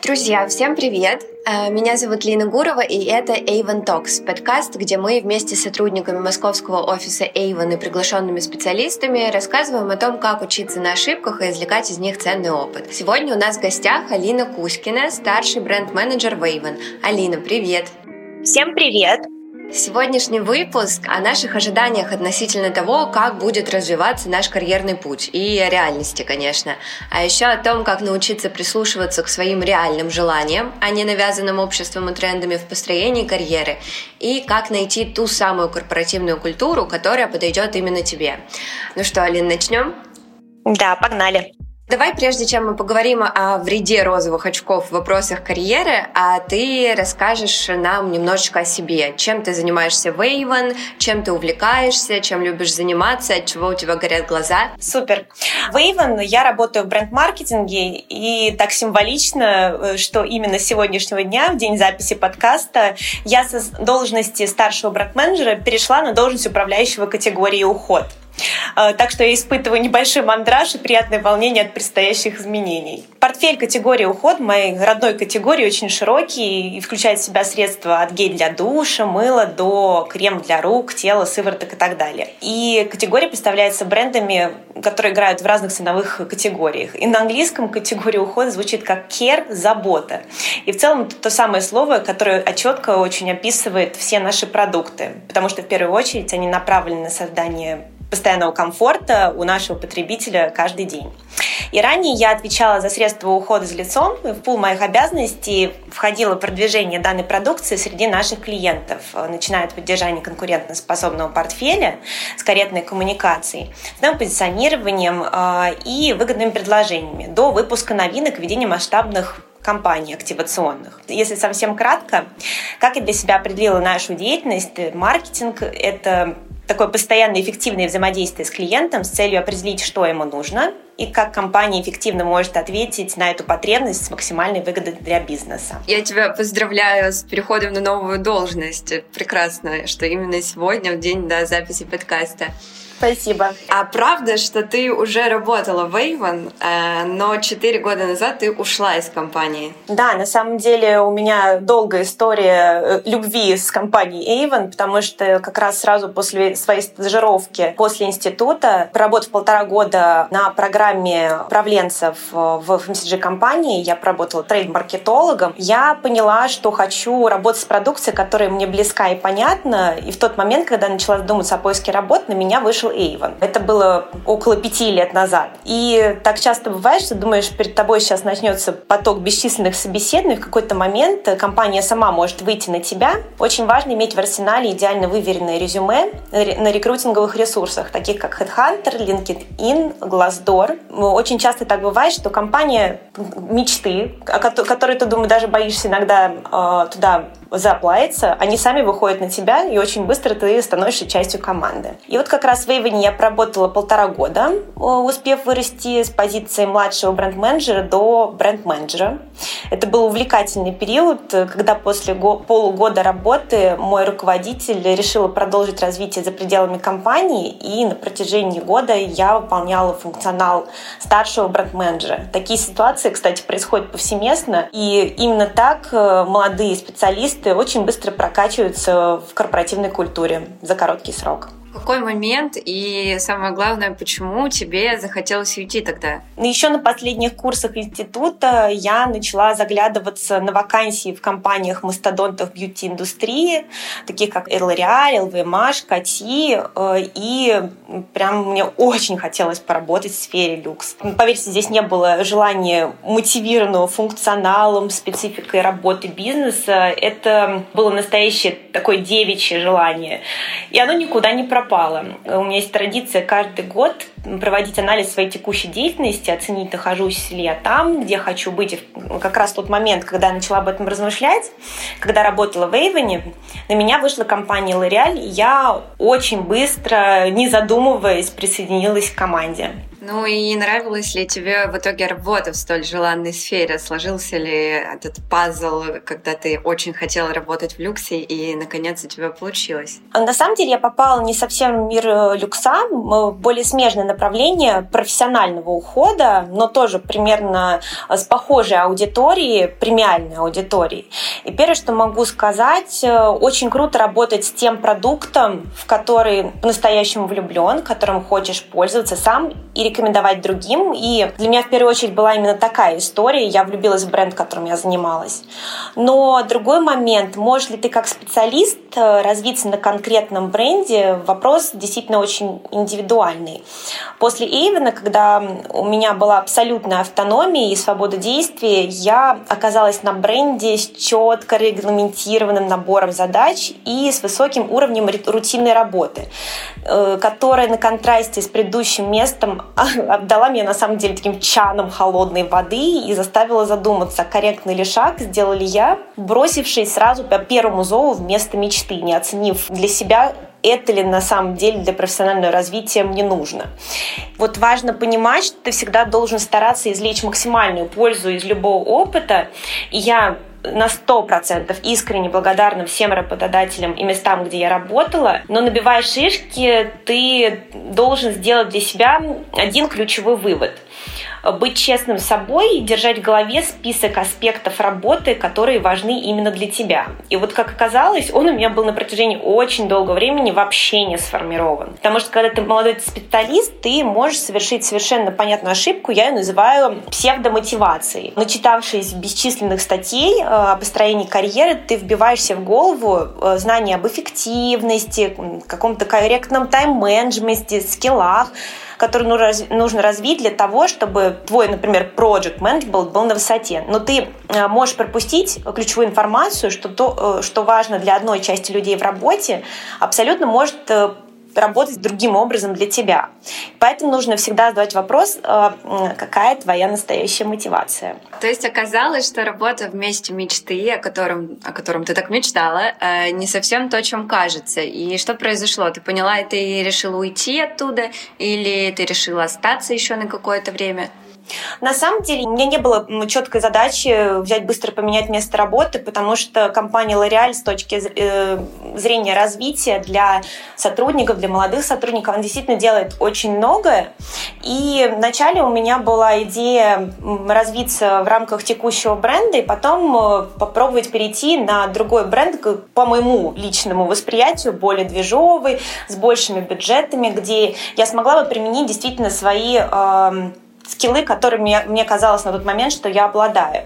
Друзья, всем привет! Э, меня зовут Лина Гурова, и это Avon Talks, подкаст, где мы вместе с сотрудниками московского офиса Avon и приглашенными специалистами рассказываем о том, как учиться на ошибках и извлекать из них ценный опыт. Сегодня у нас в гостях Алина Кузькина, старший бренд-менеджер в Avon. Алина, привет! Всем привет! Сегодняшний выпуск о наших ожиданиях относительно того, как будет развиваться наш карьерный путь и о реальности, конечно. А еще о том, как научиться прислушиваться к своим реальным желаниям, а не навязанным обществом и трендами в построении карьеры, и как найти ту самую корпоративную культуру, которая подойдет именно тебе. Ну что, Алин, начнем? Да, погнали. Давай, прежде чем мы поговорим о вреде розовых очков в вопросах карьеры, а ты расскажешь нам немножечко о себе. Чем ты занимаешься в Avon, чем ты увлекаешься, чем любишь заниматься, от чего у тебя горят глаза? Супер. В Avon я работаю в бренд-маркетинге, и так символично, э, что именно с сегодняшнего дня, в день записи подкаста, я с должности старшего бренд-менеджера перешла на должность управляющего категории «Уход». А, так что я испытываю небольшой мандраж и приятное волнение от предстоящих изменений. Портфель категории уход моей родной категории очень широкий и включает в себя средства от гель для душа, мыла до крем для рук, тела, сывороток и так далее. И категория представляется брендами, которые играют в разных ценовых категориях. И на английском категория ухода звучит как care, забота. И в целом это то самое слово, которое четко очень описывает все наши продукты, потому что в первую очередь они направлены на создание постоянного комфорта у нашего потребителя каждый день. И ранее я отвечала за средства ухода за лицом. В пул моих обязанностей входило продвижение данной продукции среди наших клиентов, начиная от поддержания конкурентоспособного портфеля с корректной коммуникацией, с позиционированием э, и выгодными предложениями до выпуска новинок, введения масштабных компаний активационных. Если совсем кратко, как я для себя определила нашу деятельность, маркетинг — это такое постоянное эффективное взаимодействие с клиентом с целью определить, что ему нужно, и как компания эффективно может ответить на эту потребность с максимальной выгодой для бизнеса. Я тебя поздравляю с переходом на новую должность. Прекрасно, что именно сегодня, в день до записи подкаста. Спасибо. А правда, что ты уже работала в Avon, э, но 4 года назад ты ушла из компании? Да, на самом деле у меня долгая история э, любви с компанией Avon, потому что как раз сразу после своей стажировки, после института, проработав полтора года на программе управленцев в FMCG-компании, я поработала трейд-маркетологом, я поняла, что хочу работать с продукцией, которая мне близка и понятна. И в тот момент, когда начала задумываться о поиске работы, на меня вышел вышел Avon. Это было около пяти лет назад. И так часто бывает, что думаешь, перед тобой сейчас начнется поток бесчисленных собеседований, в какой-то момент компания сама может выйти на тебя. Очень важно иметь в арсенале идеально выверенное резюме на рекрутинговых ресурсах, таких как Headhunter, LinkedIn, Glassdoor. Очень часто так бывает, что компания мечты, о которой ты, думаю, даже боишься иногда э, туда заплавиться, они сами выходят на тебя, и очень быстро ты становишься частью команды. И вот как раз в Эйвене я проработала полтора года, успев вырасти с позиции младшего бренд-менеджера до бренд-менеджера. Это был увлекательный период, когда после полугода работы мой руководитель решил продолжить развитие за пределами компании, и на протяжении года я выполняла функционал старшего бренд-менеджера. Такие ситуации, кстати, происходят повсеместно, и именно так э, молодые специалисты специалисты очень быстро прокачиваются в корпоративной культуре за короткий срок какой момент и самое главное, почему тебе захотелось уйти тогда? Еще на последних курсах института я начала заглядываться на вакансии в компаниях мастодонтов бьюти-индустрии, таких как L'Oreal, LVMH, э, и прям мне очень хотелось поработать в сфере люкс. Поверьте, здесь не было желания мотивированного функционалом, спецификой работы бизнеса. Это было настоящее такое девичье желание. И оно никуда не пропало пропало. У меня есть традиция каждый год проводить анализ своей текущей деятельности, оценить, нахожусь ли я там, где хочу быть. Как раз тот момент, когда я начала об этом размышлять, когда работала в Эйвене, на меня вышла компания L'Oreal, и я очень быстро, не задумываясь, присоединилась к команде. Ну и нравилась ли тебе в итоге работа в столь желанной сфере? Сложился ли этот пазл, когда ты очень хотела работать в люксе и наконец у тебя получилось? На самом деле я попала не совсем в мир э, люкса, более смежное направление профессионального ухода, но тоже примерно с похожей аудиторией, премиальной аудиторией. И первое, что могу сказать, э, очень круто работать с тем продуктом, в который по-настоящему влюблен, которым хочешь пользоваться сам и рекомендовать другим. И для меня в первую очередь была именно такая история. Я влюбилась в бренд, которым я занималась. Но другой момент, можешь ли ты как специалист э, развиться на конкретном бренде, вопрос действительно очень индивидуальный. После Эйвена, когда у меня была абсолютная автономия и свобода действия, я оказалась на бренде с четко регламентированным набором задач и с высоким уровнем рутинной работы, э, которая на контрасте с предыдущим местом обдала меня на самом деле таким чаном холодной воды и заставила задуматься, корректный ли шаг сделала я, бросившись сразу по первому зову вместо мечты, не оценив для себя это ли на самом деле для профессионального развития мне нужно. Вот важно понимать, что ты всегда должен стараться извлечь максимальную пользу из любого опыта. И я на сто процентов искренне благодарна всем работодателям и местам, где я работала, но набивая шишки, ты должен сделать для себя один ключевой вывод – быть честным с собой и держать в голове список аспектов работы, которые важны именно для тебя. И вот как оказалось, он у меня был на протяжении очень долгого времени вообще не сформирован. Потому что когда ты молодой специалист, ты можешь совершить совершенно понятную ошибку, я ее называю псевдомотивацией. Начитавшись бесчисленных статей э, о построении карьеры, ты вбиваешься в голову э, знания об эффективности, каком-то корректном тайм-менеджменте, скиллах, который нужно развить для того, чтобы твой, например, project management был на высоте. Но ты э, можешь пропустить ключевую информацию, что то, э, что важно для одной части людей в работе, абсолютно может э, работать другим образом для тебя. Поэтому нужно всегда задавать вопрос, э, какая твоя настоящая мотивация. То есть оказалось, что работа вместе мечты, о котором, о котором ты так мечтала, э, не совсем то, чем кажется. И что произошло? Ты поняла, и ты решила уйти оттуда, или ты решила остаться еще на какое-то время? На самом деле, у меня не было четкой задачи взять быстро поменять место работы, потому что компания L'Oreal с точки э, зрения развития для сотрудников, для молодых сотрудников, она действительно делает очень многое. И вначале у меня была идея развиться в рамках текущего бренда и потом э, попробовать перейти на другой бренд, по моему личному восприятию, более движовый, с большими бюджетами, где я смогла бы применить действительно свои скиллы, которыми мне казалось на тот момент, что я обладаю.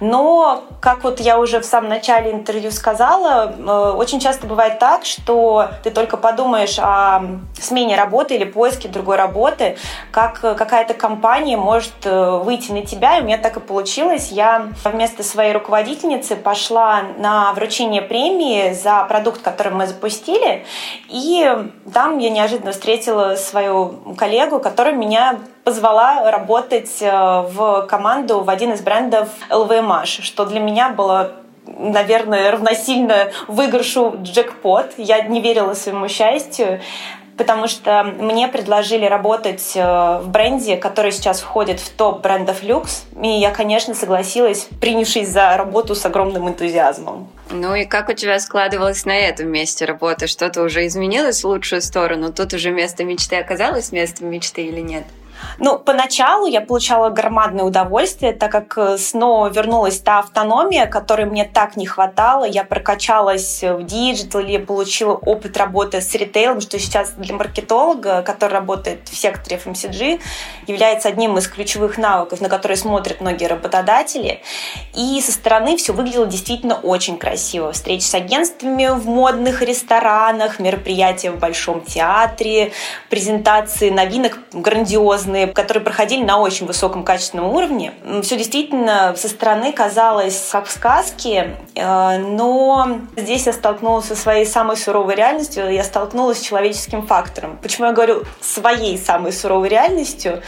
Но, как вот я уже в самом начале интервью сказала, э, очень часто бывает так, что ты только подумаешь о смене работы или поиске другой работы, как какая-то компания может э, выйти на тебя, и у меня так и получилось. Я вместо своей руководительницы пошла на вручение премии за продукт, который мы запустили, и там я неожиданно встретила свою коллегу, которая меня позвала работать э, в команду в один из брендов LVMH, что для меня было наверное, равносильно выигрышу джекпот. Я не верила своему счастью потому что мне предложили работать э, в бренде, который сейчас входит в топ брендов люкс, и я, конечно, согласилась, принявшись за работу с огромным энтузиазмом. Ну и как у тебя складывалось на этом месте работы? Что-то уже изменилось в лучшую сторону? Тут уже место мечты оказалось местом мечты или нет? Ну, поначалу я получала громадное удовольствие, так как э, снова вернулась та автономия, которой мне так не хватало. Я прокачалась в диджитале, получила опыт работы с ритейлом, что сейчас для маркетолога, который работает в секторе FMCG, является одним из ключевых навыков, на которые смотрят многие работодатели. И со стороны все выглядело действительно очень красиво. Встречи с агентствами в модных ресторанах, мероприятия в Большом театре, презентации новинок грандиозные разные, которые проходили на очень высоком качественном уровне. Все действительно со стороны казалось как в сказке, э, но здесь я столкнулась со своей самой суровой реальностью, я столкнулась с человеческим фактором. Почему я говорю своей самой суровой реальностью?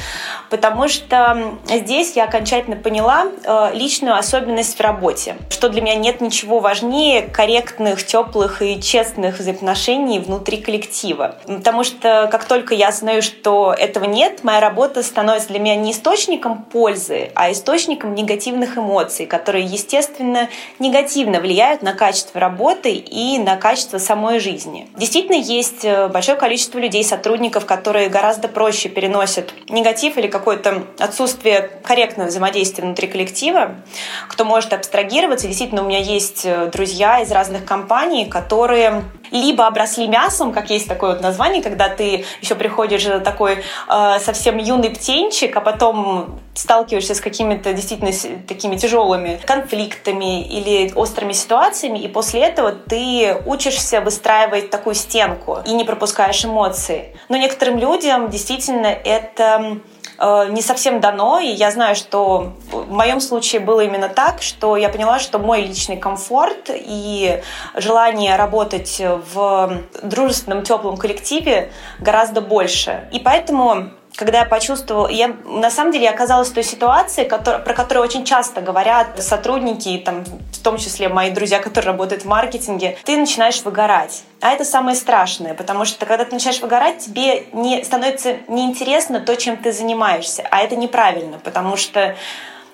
Потому что здесь я окончательно поняла э, личную особенность в работе, что для меня нет ничего важнее корректных, теплых и честных взаимоотношений внутри коллектива. Потому что как только я знаю, что этого нет, моя работа работа становится для меня не источником пользы, а источником негативных эмоций, которые, естественно, негативно влияют на качество работы и на качество самой жизни. Действительно, есть э, большое количество людей, сотрудников, которые гораздо проще переносят негатив или какое-то отсутствие корректного взаимодействия внутри коллектива, кто может абстрагироваться. Действительно, у меня есть э, друзья из разных компаний, которые либо обросли мясом, как есть такое вот название, когда ты еще приходишь такой э, совсем юный птенчик, а потом сталкиваешься с какими-то действительно такими тяжелыми конфликтами или острыми ситуациями, и после этого ты учишься выстраивать такую стенку и не пропускаешь эмоции. Но некоторым людям действительно это Э, не совсем дано, и я знаю, что в моем случае было именно так, что я поняла, что мой личный комфорт и желание работать в дружественном, теплом коллективе гораздо больше. И поэтому когда я почувствовала, я на самом деле оказалась в той ситуации, который, про которую очень часто говорят сотрудники, там, в том числе мои друзья, которые работают в маркетинге, ты начинаешь выгорать. А это самое страшное, потому что когда ты начинаешь выгорать, тебе не, становится неинтересно то, чем ты занимаешься. А это неправильно, потому что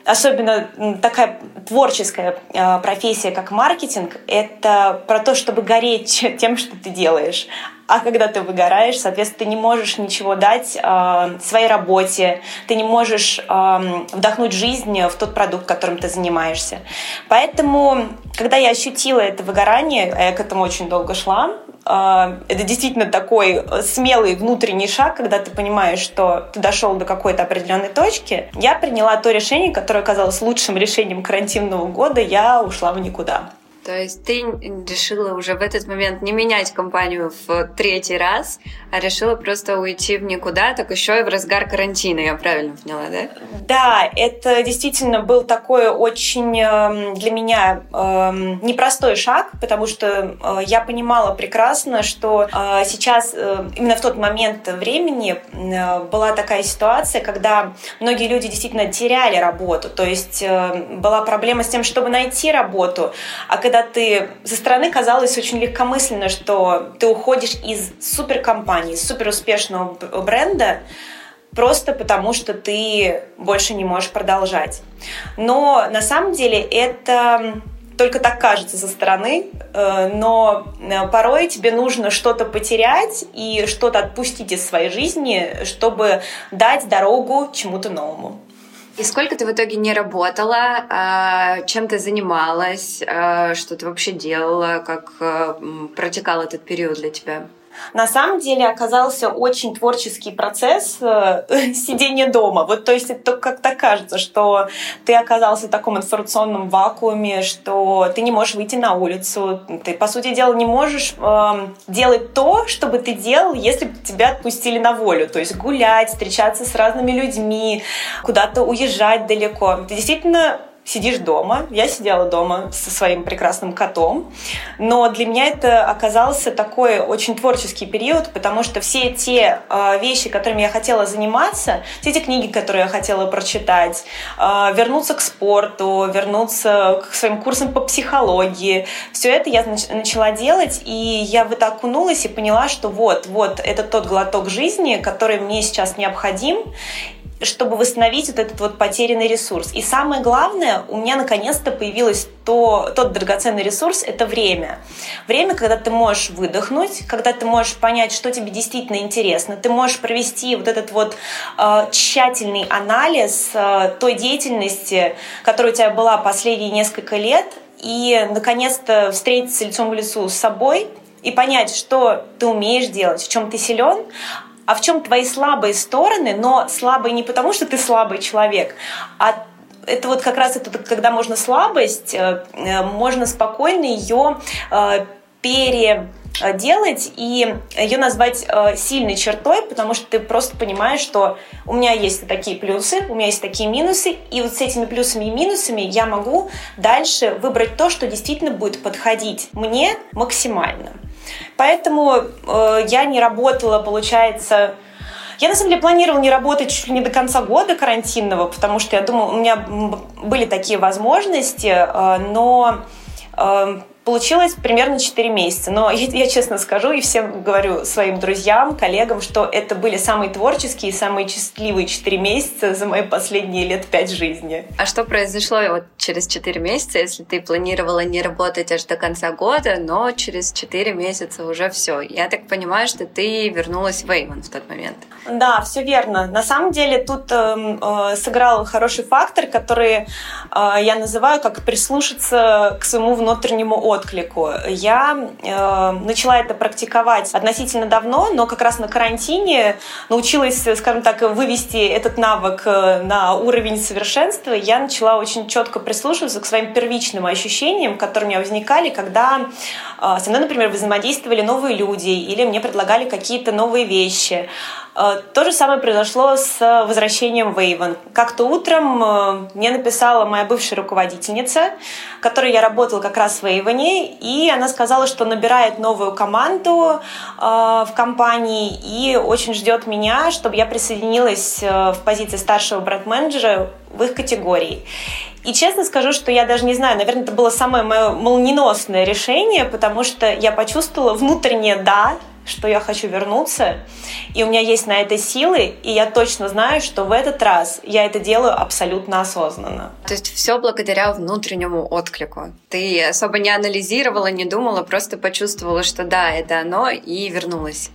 особенно такая творческая э, профессия, как маркетинг, это про то, чтобы гореть тем, что ты делаешь. А когда ты выгораешь, соответственно, ты не можешь ничего дать э, своей работе, ты не можешь э, вдохнуть жизнь в тот продукт, которым ты занимаешься. Поэтому, когда я ощутила это выгорание, я к этому очень долго шла, это действительно такой смелый внутренний шаг, когда ты понимаешь, что ты дошел до какой-то определенной точки. Я приняла то решение, которое оказалось лучшим решением карантинного года. Я ушла в никуда. То есть ты решила уже в этот момент не менять компанию в третий раз, а решила просто уйти в никуда, так еще и в разгар карантина, я правильно поняла, да? Да, это действительно был такой очень эм, для меня эм, непростой шаг, потому что э, я понимала прекрасно, что э, сейчас, э, именно в тот момент времени, была такая ситуация, когда многие люди действительно теряли работу, то есть была проблема с тем, чтобы найти работу, а когда когда ты со стороны казалось очень легкомысленно, что ты уходишь из суперкомпании, суперуспешного бренда, просто потому что ты больше не можешь продолжать. Но на самом деле это только так кажется со стороны, э, но э, порой тебе нужно что-то потерять и что-то отпустить из своей жизни, чтобы дать дорогу чему-то новому. И сколько ты в итоге не работала? А, чем ты занималась? А, что ты вообще делала? Как э, протекал этот период для тебя? На самом деле оказался очень творческий процесс э, сидения дома. Вот, то есть это как-то кажется, что ты оказался в таком информационном вакууме, что ты не можешь выйти на улицу, ты, по сути дела, не можешь э, делать то, что бы ты делал, если бы тебя отпустили на волю. То есть гулять, встречаться с разными людьми, куда-то уезжать далеко. Ты действительно сидишь дома. Я сидела дома со своим прекрасным котом. Но для меня это оказался такой очень творческий период, потому что все те э, вещи, которыми я хотела заниматься, все те книги, которые я хотела прочитать, э, вернуться к спорту, вернуться к своим курсам по психологии, все это я начала делать, и я в это окунулась и поняла, что вот, вот, это тот глоток жизни, который мне сейчас необходим, чтобы восстановить вот этот вот потерянный ресурс. И самое главное, у меня наконец-то появилось то, тот драгоценный ресурс — это время. Время, когда ты можешь выдохнуть, когда ты можешь понять, что тебе действительно интересно. Ты можешь провести вот этот вот э, тщательный анализ э, той деятельности, которая у тебя была последние несколько лет, и наконец-то встретиться лицом в лицу с собой и понять, что ты умеешь делать, в чем ты силен, а в чем твои слабые стороны, но слабые не потому, что ты слабый человек, а это вот как раз это когда можно слабость, э, э, можно спокойно ее э, переделать и ее назвать сильной чертой, потому что ты просто понимаешь, что у меня есть такие плюсы, у меня есть такие минусы, и вот с этими плюсами и минусами я могу дальше выбрать то, что действительно будет подходить мне максимально. Поэтому э, я не работала, получается, я, на самом деле, планировала не работать чуть ли не до конца года карантинного, потому что я думала, у меня были такие возможности, э, но э, Получилось примерно 4 месяца. Но я, я честно скажу и всем говорю своим друзьям, коллегам, что это были самые творческие и самые счастливые 4 месяца за мои последние лет 5 жизни. А что произошло вот через 4 месяца, если ты планировала не работать аж до конца года, но через 4 месяца уже все? Я так понимаю, что ты вернулась в Эйвен в тот момент. Да, все верно. На самом деле тут э, э, сыграл хороший фактор, который э, я называю как прислушаться к своему внутреннему отклику. Я э, начала это практиковать относительно давно, но как раз на карантине научилась, скажем так, вывести этот навык э, на уровень совершенства. Я начала очень четко прислушиваться к своим первичным ощущениям, которые у меня возникали, когда со мной, например, взаимодействовали новые люди или мне предлагали какие-то новые вещи. Э, то же самое произошло с возвращением в Эйвен. Как-то утром э, мне написала моя бывшая руководительница, которой я работала как раз в Эйвене, и она сказала, что набирает новую команду э, в компании и очень ждет меня, чтобы я присоединилась в позиции старшего бренд-менеджера в их категории. И честно скажу, что я даже не знаю, наверное, это было самое мое молниеносное решение, потому что я почувствовала внутреннее «да», что я хочу вернуться, и у меня есть на это силы, и я точно знаю, что в этот раз я это делаю абсолютно осознанно. То есть все благодаря внутреннему отклику. Ты особо не анализировала, не думала, просто почувствовала, что да, это оно, и вернулась.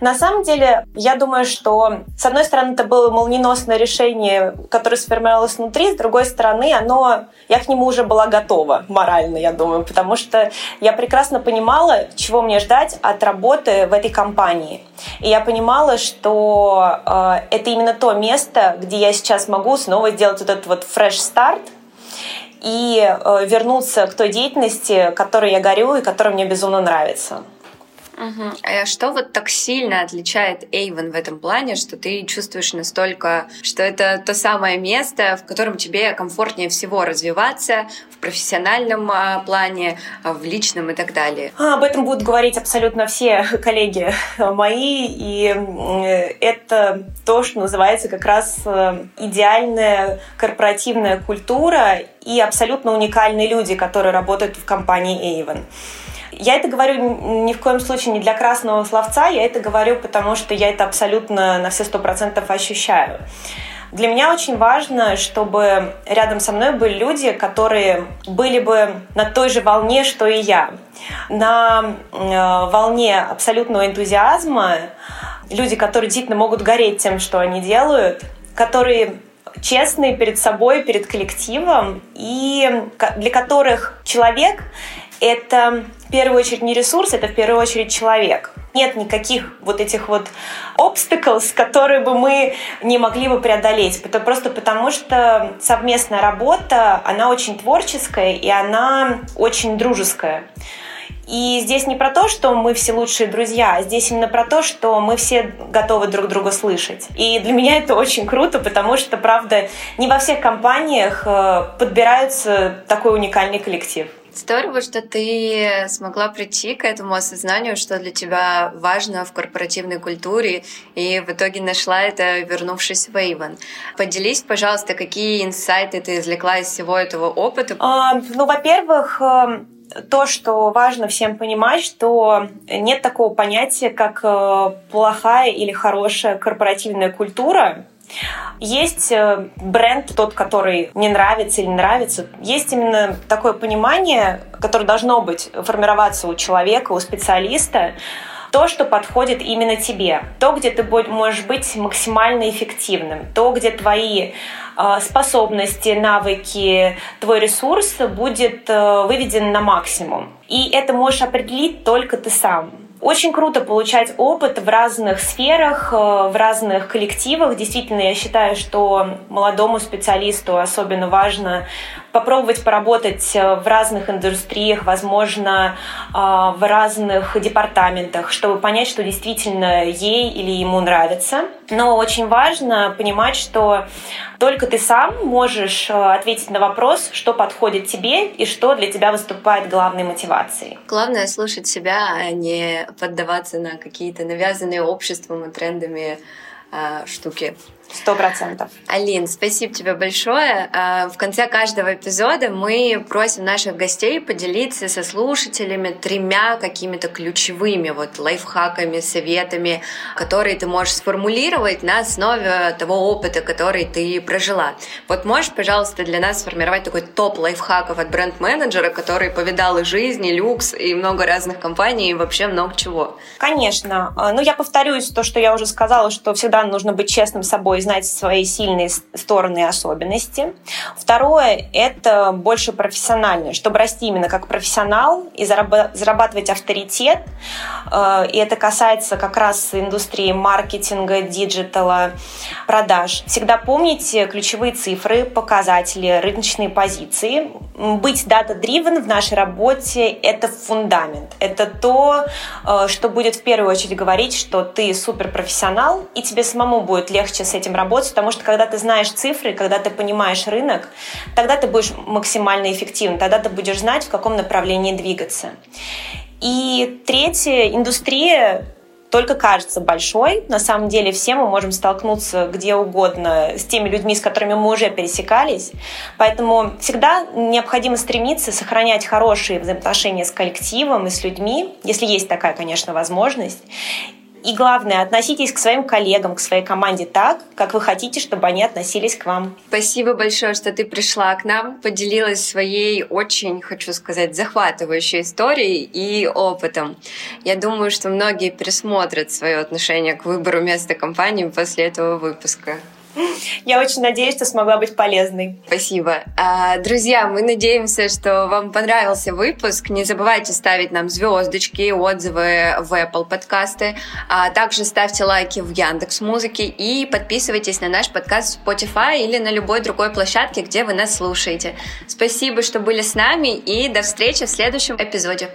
На самом деле, я думаю, что, с одной стороны, это было молниеносное решение, которое сформировалось внутри, с другой стороны, оно, я к нему уже была готова морально, я думаю, потому что я прекрасно понимала, чего мне ждать от работы в этой компании. И я понимала, что э, это именно то место, где я сейчас могу снова сделать вот этот вот фреш старт, и э, вернуться к той деятельности, которой я горю и которая мне безумно нравится. Угу. А что вот так сильно отличает Эйвен в этом плане, что ты чувствуешь настолько, что это то самое место, в котором тебе комфортнее всего развиваться в профессиональном а, плане, а, в личном и так далее? А, об этом будут говорить абсолютно все коллеги мои, и это то, что называется как раз э, идеальная корпоративная культура и абсолютно уникальные люди, которые работают в компании Avon. Я это говорю ни в коем случае не для красного словца, я это говорю, потому что я это абсолютно на все сто процентов ощущаю. Для меня очень важно, чтобы рядом со мной были люди, которые были бы на той же волне, что и я. На э, волне абсолютного энтузиазма, люди, которые действительно могут гореть тем, что они делают, которые честные перед собой, перед коллективом, и для которых человек это в первую очередь не ресурс, это в первую очередь человек. Нет никаких вот этих вот obstacles, которые бы мы не могли бы преодолеть. Это просто потому, что совместная работа, она очень творческая и она очень дружеская. И здесь не про то, что мы все лучшие друзья, а здесь именно про то, что мы все готовы друг друга слышать. И для меня это очень круто, потому что, правда, не во всех компаниях э, подбирается такой уникальный коллектив. Здорово, что ты смогла прийти к этому осознанию, что для тебя важно в корпоративной культуре, и в итоге нашла это, вернувшись в Avon. Поделись, пожалуйста, какие инсайты ты извлекла из всего этого опыта? А, ну, во-первых, э, то, что важно всем понимать, что нет такого понятия, как э, плохая или хорошая корпоративная культура. Есть э, бренд, тот, который не нравится или нравится. Есть именно такое понимание, которое должно быть, формироваться у человека, у специалиста, то, что подходит именно тебе, то, где ты можешь быть максимально эффективным, то, где твои э, способности, навыки, твой ресурс будет э, выведен на максимум. И это можешь определить только ты сам. Очень круто получать опыт в разных сферах, э, в разных коллективах. Действительно, я считаю, что молодому специалисту особенно важно попробовать поработать э, в разных индустриях, возможно, э, в разных департаментах, чтобы понять, что действительно ей или ему нравится. Но очень важно понимать, что только ты сам можешь ответить на вопрос, что подходит тебе и что для тебя выступает главной мотивацией. Главное слушать себя, а не поддаваться на какие-то навязанные обществом и трендами э, штуки. Сто процентов. Алин, спасибо тебе большое. А, в конце каждого эпизода мы просим наших гостей поделиться со слушателями тремя какими-то ключевыми вот лайфхаками, советами, которые ты можешь сформулировать на основе того опыта, который ты прожила. Вот можешь, пожалуйста, для нас сформировать такой топ лайфхаков от бренд-менеджера, который повидал и жизнь, и люкс, и много разных компаний, и вообще много чего? Конечно. А, ну, я повторюсь то, что я уже сказала, что всегда нужно быть честным собой и знать свои сильные стороны и особенности. Второе – это больше профессиональное, чтобы расти именно как профессионал и зарабатывать авторитет. Э, и это касается как раз индустрии маркетинга, диджитала, продаж. Всегда помните ключевые цифры, показатели, рыночные позиции. Быть data-driven в нашей работе – это фундамент. Это то, э, что будет в первую очередь говорить, что ты суперпрофессионал, и тебе самому будет легче с этим этим работать, потому что когда ты знаешь цифры, когда ты понимаешь рынок, тогда ты будешь максимально эффективен, тогда ты будешь знать, в каком направлении двигаться. И третье, индустрия только кажется большой. На самом деле все мы можем столкнуться где угодно с теми людьми, с которыми мы уже пересекались. Поэтому всегда необходимо стремиться сохранять хорошие взаимоотношения с коллективом и с людьми, если есть такая, конечно, возможность. И главное, относитесь к своим коллегам, к своей команде так, как вы хотите, чтобы они относились к вам. Спасибо большое, что ты пришла к нам, поделилась своей очень, хочу сказать, захватывающей историей и опытом. Я думаю, что многие пересмотрят свое отношение к выбору места компании после этого выпуска. Я очень надеюсь, что смогла быть полезной. Спасибо. А, друзья, мы надеемся, что вам понравился выпуск. Не забывайте ставить нам звездочки, отзывы в Apple подкасты. А также ставьте лайки в Яндекс Музыке и подписывайтесь на наш подкаст в Spotify или на любой другой площадке, где вы нас слушаете. Спасибо, что были с нами и до встречи в следующем эпизоде.